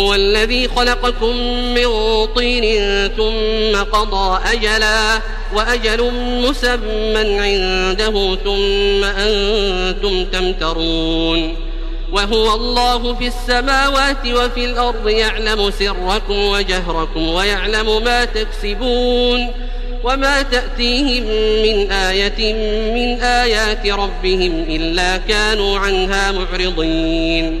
هو الذي خلقكم من طين ثم قضى أجلا وأجل مسمى عنده ثم أنتم تمترون وهو الله في السماوات وفي الأرض يعلم سركم وجهركم ويعلم ما تكسبون وما تأتيهم من آية من آيات ربهم إلا كانوا عنها معرضين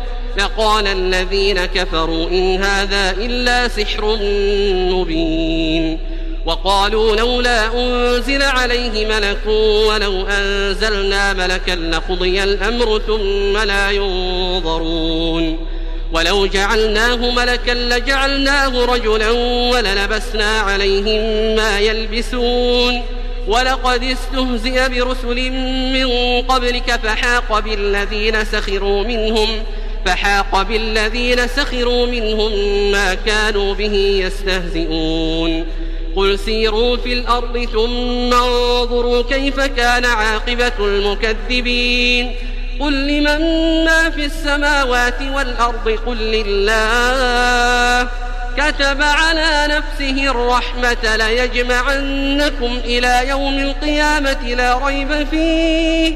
لقال الذين كفروا إن هذا إلا سحر مبين. وقالوا لولا أنزل عليه ملك ولو أنزلنا ملكا لقضي الأمر ثم لا ينظرون. ولو جعلناه ملكا لجعلناه رجلا وللبسنا عليهم ما يلبسون. ولقد استهزئ برسل من قبلك فحاق بالذين سخروا منهم فحاق بالذين سخروا منهم ما كانوا به يستهزئون. قل سيروا في الأرض ثم انظروا كيف كان عاقبة المكذبين. قل لمن ما في السماوات والأرض؟ قل لله. كتب على نفسه الرحمة ليجمعنكم إلى يوم القيامة لا ريب فيه.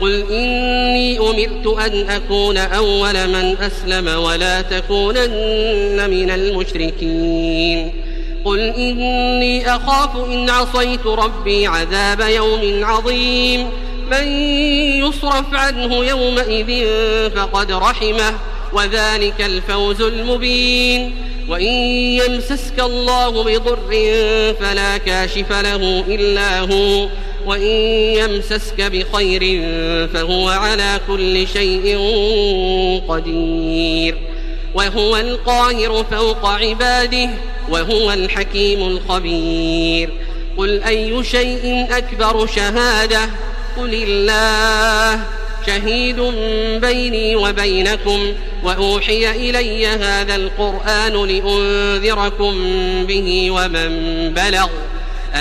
قل إني أمرت أن أكون أول من أسلم ولا تكونن من المشركين. قل إني أخاف إن عصيت ربي عذاب يوم عظيم. من يصرف عنه يومئذ فقد رحمه وذلك الفوز المبين. وإن يمسسك الله بضر فلا كاشف له إلا هو. وإن يمسسك بخير فهو على كل شيء قدير. وهو القاهر فوق عباده وهو الحكيم الخبير. قل أي شيء أكبر شهادة؟ قل الله. شهيد بيني وبينكم وأوحي إلي هذا القرآن لأنذركم به ومن بلغ.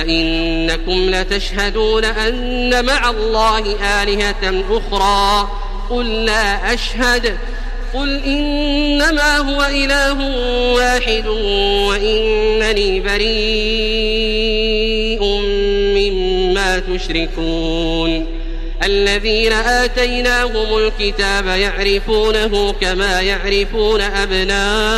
أئنكم لتشهدون أن مع الله آلهة أخرى قل لا أشهد قل إنما هو إله واحد وإنني بريء مما تشركون الذين آتيناهم الكتاب يعرفونه كما يعرفون أبناءهم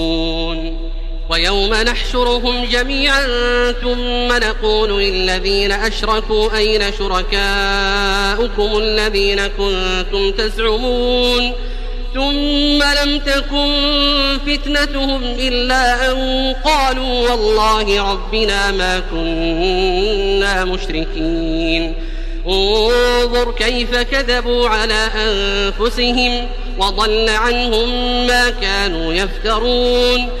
ويوم نحشرهم جميعا ثم نقول للذين أشركوا أين شركاؤكم الذين كنتم تزعمون ثم لم تكن فتنتهم إلا أن قالوا والله ربنا ما كنا مشركين. انظر كيف كذبوا على أنفسهم وضل عنهم ما كانوا يفترون.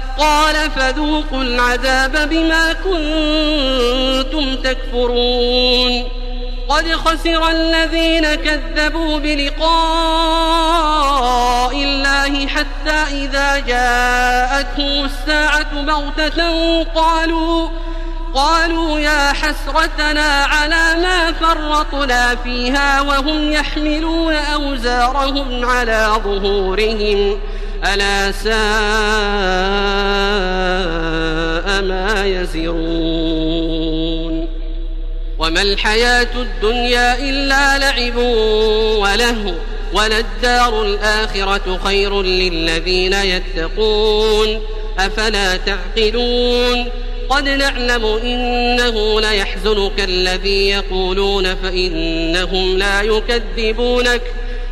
قال فذوقوا العذاب بما كنتم تكفرون. قد خسر الذين كذبوا بلقاء الله حتى إذا جاءتهم الساعة بغتة قالوا قالوا يا حسرتنا على ما فرطنا فيها وهم يحملون أوزارهم على ظهورهم. ألا ساء ما يزرون وما الحياة الدنيا إلا لعب وله وللدار الآخرة خير للذين يتقون أفلا تعقلون قد نعلم إنه ليحزنك الذي يقولون فإنهم لا يكذبونك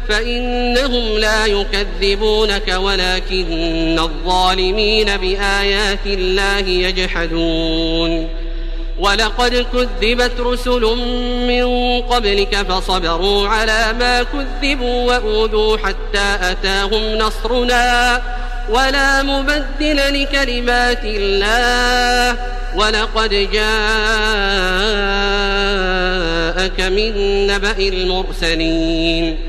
فإنهم لا يكذبونك ولكن الظالمين بآيات الله يجحدون. ولقد كذبت رسل من قبلك فصبروا على ما كذبوا وأوذوا حتى أتاهم نصرنا. ولا مبدل لكلمات الله. ولقد جاءك من نبأ المرسلين.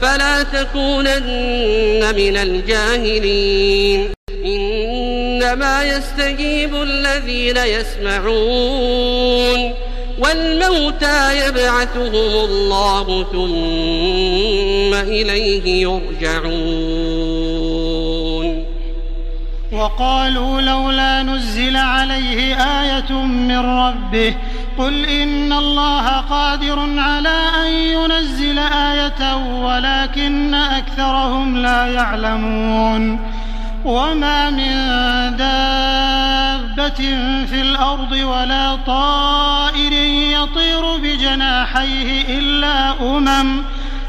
فلا تكونن من الجاهلين. إنما يستجيب الذين يسمعون والموتى يبعثهم الله ثم إليه يرجعون. وقالوا لولا نزل عليه آية من ربه قل إن الله قادر على أن ينزل آية ولكن أكثرهم لا يعلمون وما من دابة في الأرض ولا طائر يطير بجناحيه إلا أمم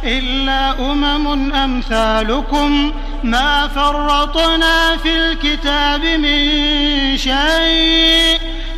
إلا أمم أمثالكم ما فرطنا في الكتاب من شيء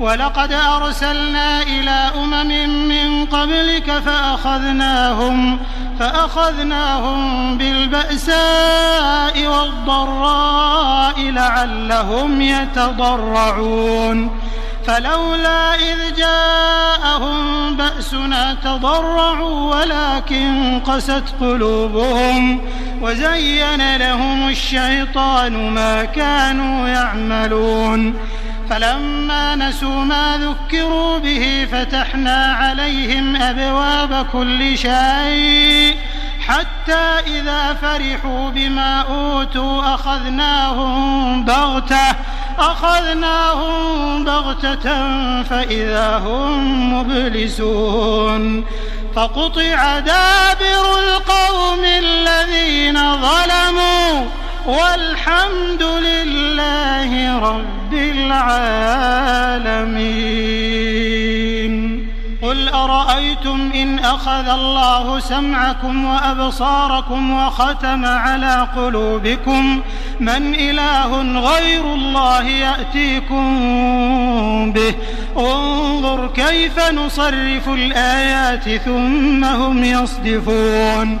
ولقد أرسلنا إلى أمم من قبلك فأخذناهم فأخذناهم بالبأساء والضراء لعلهم يتضرعون فلولا إذ جاءهم بأسنا تضرعوا ولكن قست قلوبهم وزين لهم الشيطان ما كانوا يعملون فلما نسوا ما ذكروا به فتحنا عليهم أبواب كل شيء حتى إذا فرحوا بما أوتوا أخذناهم بغتة أخذناهم بغتة فإذا هم مبلسون. فقطع دابر القوم الذين ظلموا والحمد لله رب العالمين. قل أرأيتم إن أخذ الله سمعكم وأبصاركم وختم على قلوبكم؟ من إله غير الله يأتيكم به. انظر كيف نصرف الآيات ثم هم يصدفون.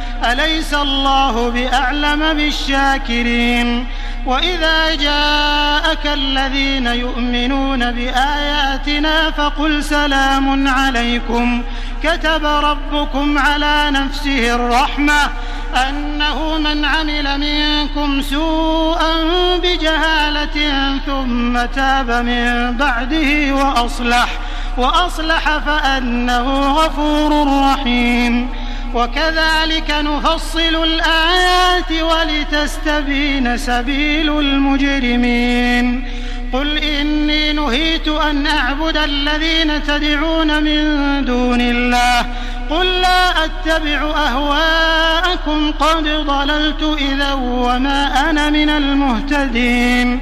أليس الله بأعلم بالشاكرين؟ وإذا جاءك الذين يؤمنون بآياتنا فقل سلام عليكم. كتب ربكم على نفسه الرحمة أنه من عمل منكم سوءا بجهالة ثم تاب من بعده وأصلح وأصلح فأنه غفور رحيم. وكذلك نفصل الآيات ولتستبين سبيل المجرمين. قل إني نهيت أن أعبد الذين تدعون من دون الله. قل لا أتبع أهواءكم قد ضللت إذا وما أنا من المهتدين.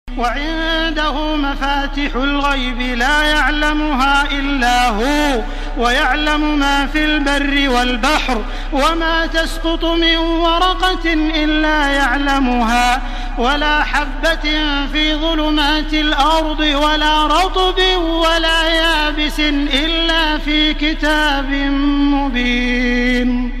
وعنده مفاتح الغيب لا يعلمها إلا هو ويعلم ما في البر والبحر وما تسقط من ورقة إلا يعلمها ولا حبة في ظلمات الأرض ولا رطب ولا يابس إلا في كتاب مبين.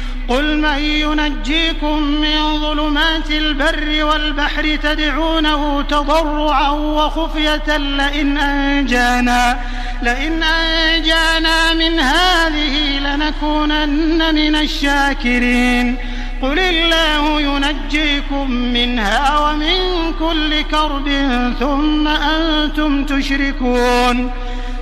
قل من ينجيكم من ظلمات البر والبحر تدعونه تضرعا وخفية لئن أنجانا لئن أنجانا من هذه لنكونن من الشاكرين قل الله ينجيكم منها ومن كل كرب ثم أنتم تشركون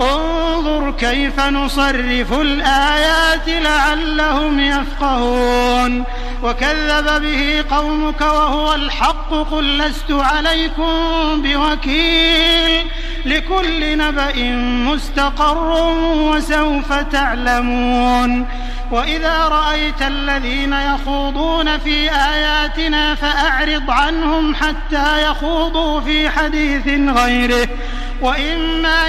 انظر كيف نصرف الآيات لعلهم يفقهون. وكذب به قومك وهو الحق قل لست عليكم بوكيل. لكل نبأ مستقر وسوف تعلمون. وإذا رأيت الذين يخوضون في آياتنا فأعرض عنهم حتى يخوضوا في حديث غيره. وإما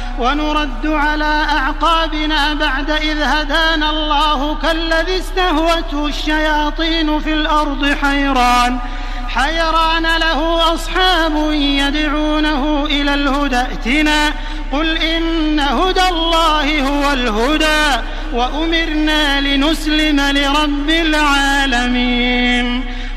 ونرد على أعقابنا بعد إذ هدانا الله كالذي استهوته الشياطين في الأرض حيران. حيران له أصحاب يدعونه إلى الهدى. ائتنا قل إن هدى الله هو الهدى وأمرنا لنسلم لرب العالمين.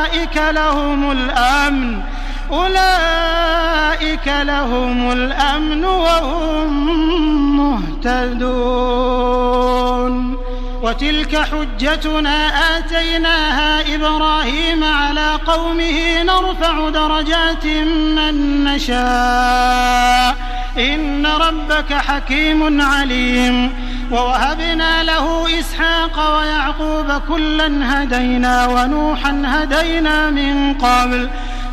أولئك لهم الأمن أولئك لهم الأمن وهم مهتدون. وتلك حجتنا آتيناها إبراهيم على قومه نرفع درجات من نشاء. إن ربك حكيم عليم. ووهبنا له إسحاق ويعقوب كلا هدينا ونوحا هدينا من قبل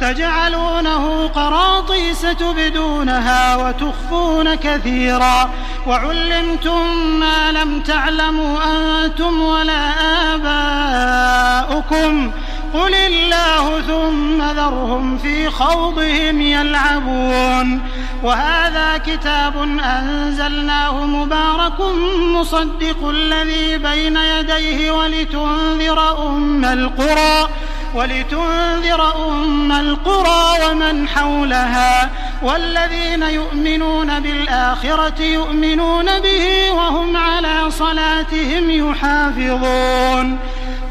تجعلونه قراطيس تبدونها وتخفون كثيرا وعلمتم ما لم تعلموا أنتم ولا آباؤكم قل الله ثم ذرهم في خوضهم يلعبون وهذا كتاب أنزلناه مبارك مصدق الذي بين يديه ولتنذر أم القرى ولتنذر أم القرى ومن حولها والذين يؤمنون بالآخرة يؤمنون به وهم على صلاتهم يحافظون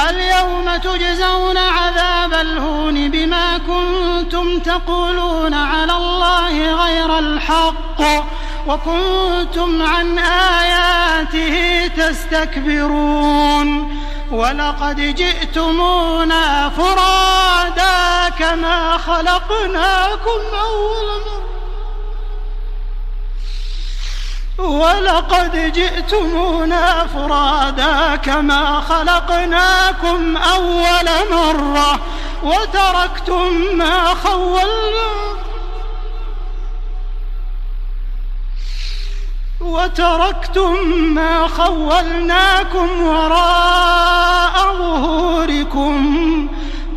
اليوم تجزون عذاب الهون بما كنتم تقولون على الله غير الحق وكنتم عن آياته تستكبرون ولقد جئتمونا فرادا كما خلقناكم أول مرة. ولقد جئتمونا فرادا كما خلقناكم أول مرة وتركتم ما خولناكم وتركتم ما خولناكم وراء ظهوركم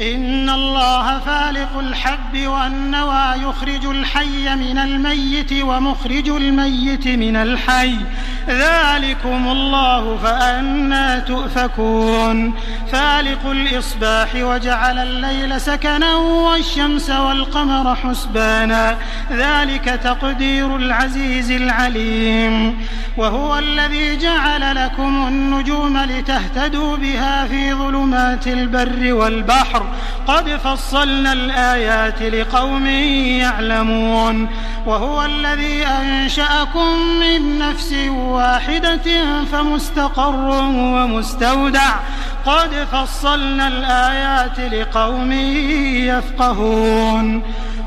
إن الله فالق الحب والنوى يخرج الحي من الميت ومخرج الميت من الحي. ذلكم الله فأنا تؤفكون. فالق الإصباح وجعل الليل سكنا والشمس والقمر حسبانا. ذلك تقدير العزيز العليم. وهو الذي جعل لكم النجوم لتهتدوا بها في ظلمات البر والبحر. قد فصلنا الآيات لقوم يعلمون وهو الذي أنشأكم من نفس واحدة فمستقر ومستودع. قد فصلنا الآيات لقوم يفقهون.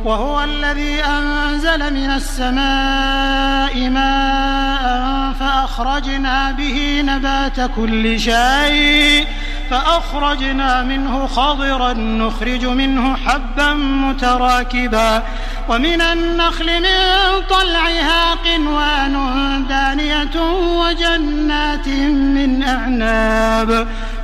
وهو الذي أنزل من السماء ماء فأخرجنا به نبات كل شيء. فأخرجنا منه خضرا نخرج منه حبا متراكبا. ومن النخل من طلعها قنوان دانية وجنات من أعناب.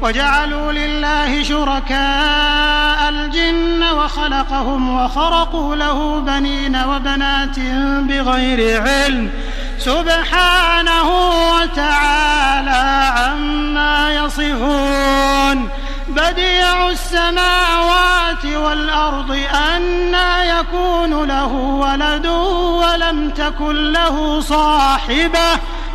وجعلوا لله شركاء الجن وخلقهم وخرقوا له بنين وبنات بغير علم سبحانه وتعالى عما يصفون بديع السماوات والأرض أنا يكون له ولد ولم تكن له صاحبة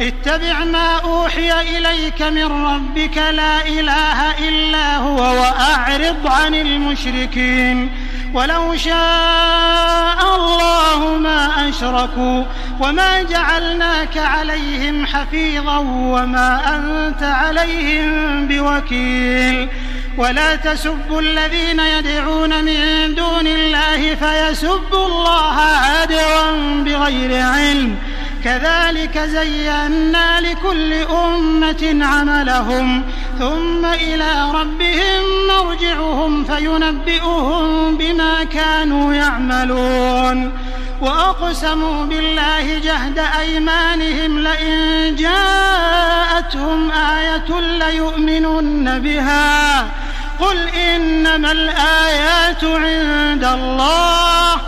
اتبع ما أوحي إليك من ربك لا إله إلا هو وأعرض عن المشركين. ولو شاء الله ما أشركوا وما جعلناك عليهم حفيظا وما أنت عليهم بوكيل. ولا تسبوا الذين يدعون من دون الله فيسبوا الله عدوا بغير علم. كذلك زينا لكل أمة عملهم ثم إلى ربهم مرجعهم فينبئهم بما كانوا يعملون. وأقسموا بالله جهد أيمانهم لئن جاءتهم آية ليؤمنن بها. قل إنما الآيات عند الله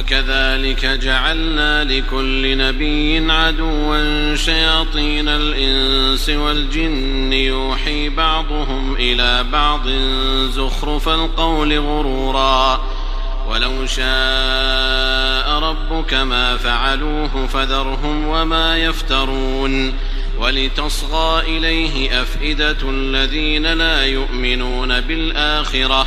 وكذلك جعلنا لكل نبي عدوا شياطين الإنس والجن يوحي بعضهم إلى بعض زخرف القول غرورا ولو شاء ربك ما فعلوه فذرهم وما يفترون ولتصغى إليه أفئدة الذين لا يؤمنون بالآخرة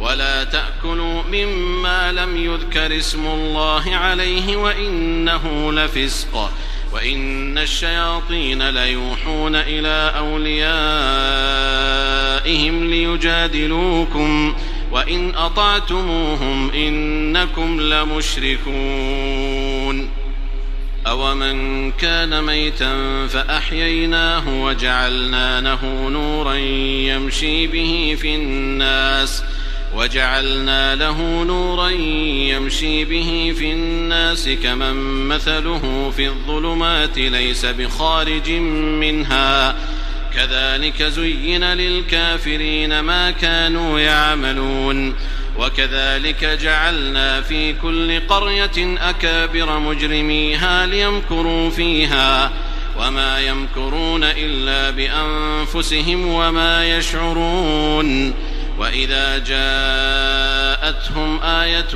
ولا تأكلوا مما لم يذكر اسم الله عليه وإنه لفسق وإن الشياطين ليوحون إلى أوليائهم ليجادلوكم وإن أطعتموهم إنكم لمشركون أومن كان ميتا فأحييناه وجعلنا له نورا يمشي به في الناس ۖ وجعلنا له نورا يمشي به في الناس كمن مثله في الظلمات ليس بخارج منها. كذلك زين للكافرين ما كانوا يعملون. وكذلك جعلنا في كل قرية أكابر مجرميها ليمكروا فيها. وما يمكرون إلا بأنفسهم وما يشعرون. وإذا جاءتهم آية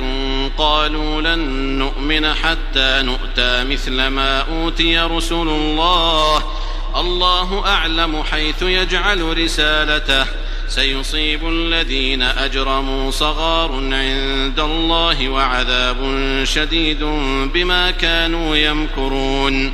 قالوا لن نؤمن حتى نؤتى مثل ما أوتي رسل الله. الله أعلم حيث يجعل رسالته. سيصيب الذين أجرموا صغار عند الله وعذاب شديد بما كانوا يمكرون.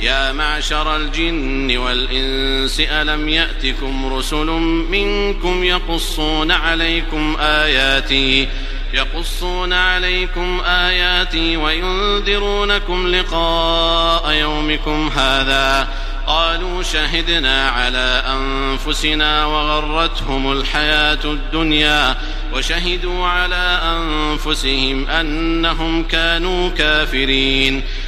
يا معشر الجن والإنس ألم يأتكم رسل منكم يقصون عليكم آياتي يقصون عليكم آياتي وينذرونكم لقاء يومكم هذا. قالوا شهدنا على أنفسنا وغرتهم الحياة الدنيا وشهدوا على أنفسهم أنهم كانوا كافرين.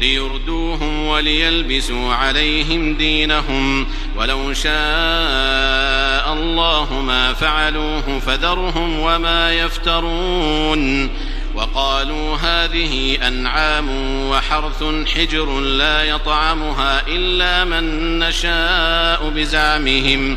ليردوهم وليلبسوا عليهم دينهم ولو شاء الله ما فعلوه فذرهم وما يفترون وقالوا هذه أنعام وحرث حجر لا يطعمها إلا من نشاء بزعمهم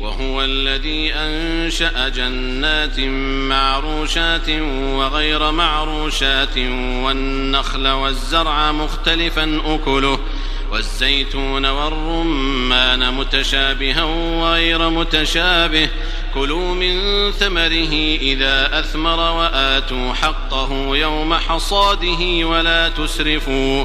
وهو الذي أنشأ جنات معروشات وغير معروشات والنخل والزرع مختلفا أكله والزيتون والرمان متشابها وغير متشابه كلوا من ثمره إذا أثمر وآتوا حقه يوم حصاده ولا تسرفوا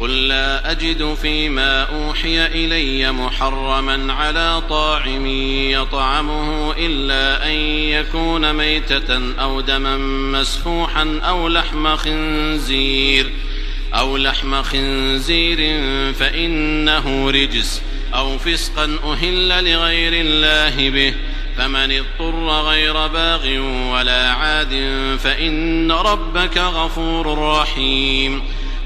قل لا أجد فيما أوحي إلي محرما على طاعم يطعمه إلا أن يكون ميتة أو دما مسفوحا أو لحم خنزير أو لحم خنزير فإنه رجس أو فسقا أهل لغير الله به فمن اضطر غير باغ ولا عاد فإن ربك غفور رحيم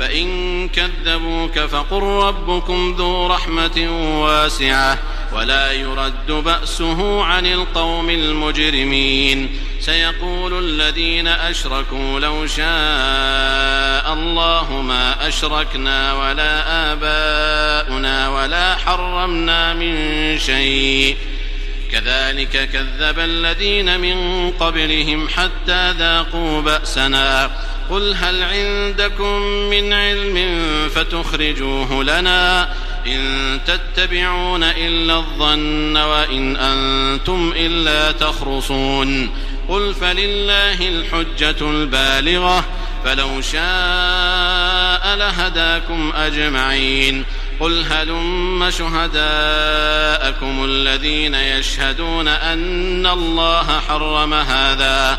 فإن كذبوك فقل ربكم ذو رحمة واسعة ولا يرد بأسه عن القوم المجرمين. سيقول الذين أشركوا لو شاء الله ما أشركنا ولا آباؤنا ولا حرمنا من شيء. كذلك كذب الذين من قبلهم حتى ذاقوا بأسنا. قل هل عندكم من علم فتخرجوه لنا إن تتبعون إلا الظن وإن أنتم إلا تخرصون قل فلله الحجة البالغة فلو شاء لهداكم أجمعين قل هلم شهداءكم الذين يشهدون أن الله حرم هذا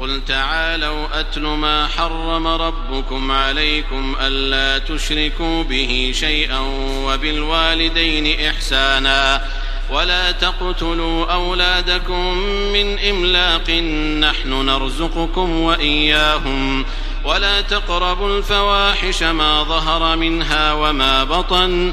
قل تعالوا أتل ما حرم ربكم عليكم ألا تشركوا به شيئا وبالوالدين إحسانا ولا تقتلوا أولادكم من إملاق نحن نرزقكم وإياهم ولا تقربوا الفواحش ما ظهر منها وما بطن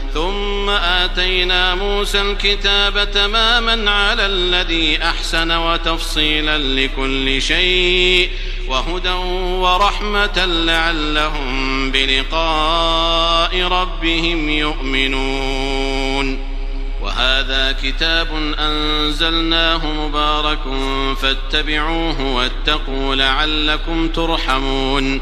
ثم آتينا موسى الكتاب تماما على الذي أحسن وتفصيلا لكل شيء وهدى ورحمة لعلهم بلقاء ربهم يؤمنون. وهذا كتاب أنزلناه مبارك فاتبعوه واتقوا لعلكم ترحمون.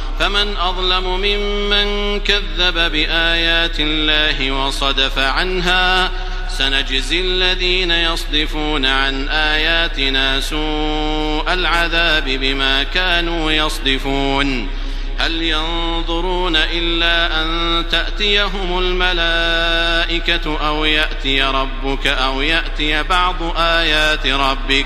فمن أظلم ممن كذب بآيات الله وصدف عنها سنجزي الذين يصدفون عن آياتنا سوء العذاب بما كانوا يصدفون. هل ينظرون إلا أن تأتيهم الملائكة أو يأتي ربك أو يأتي بعض آيات ربك؟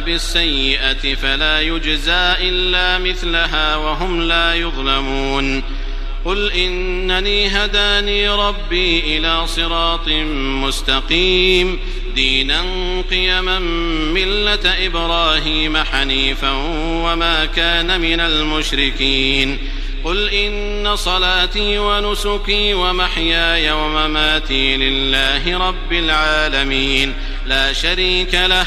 بالسيئة فلا يجزى إلا مثلها وهم لا يظلمون. قل إنني هداني ربي إلى صراط مستقيم. دينا قيما ملة إبراهيم حنيفا وما كان من المشركين. قل إن صلاتي ونسكي ومحياي ومماتي لله رب العالمين. لا شريك له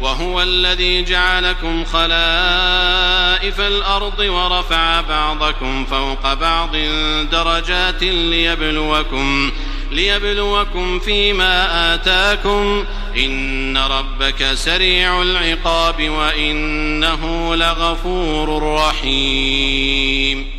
وهو الذي جعلكم خلائف الأرض ورفع بعضكم فوق بعض درجات ليبلوكم ليبلوكم فيما آتاكم إن ربك سريع العقاب وإنه لغفور رحيم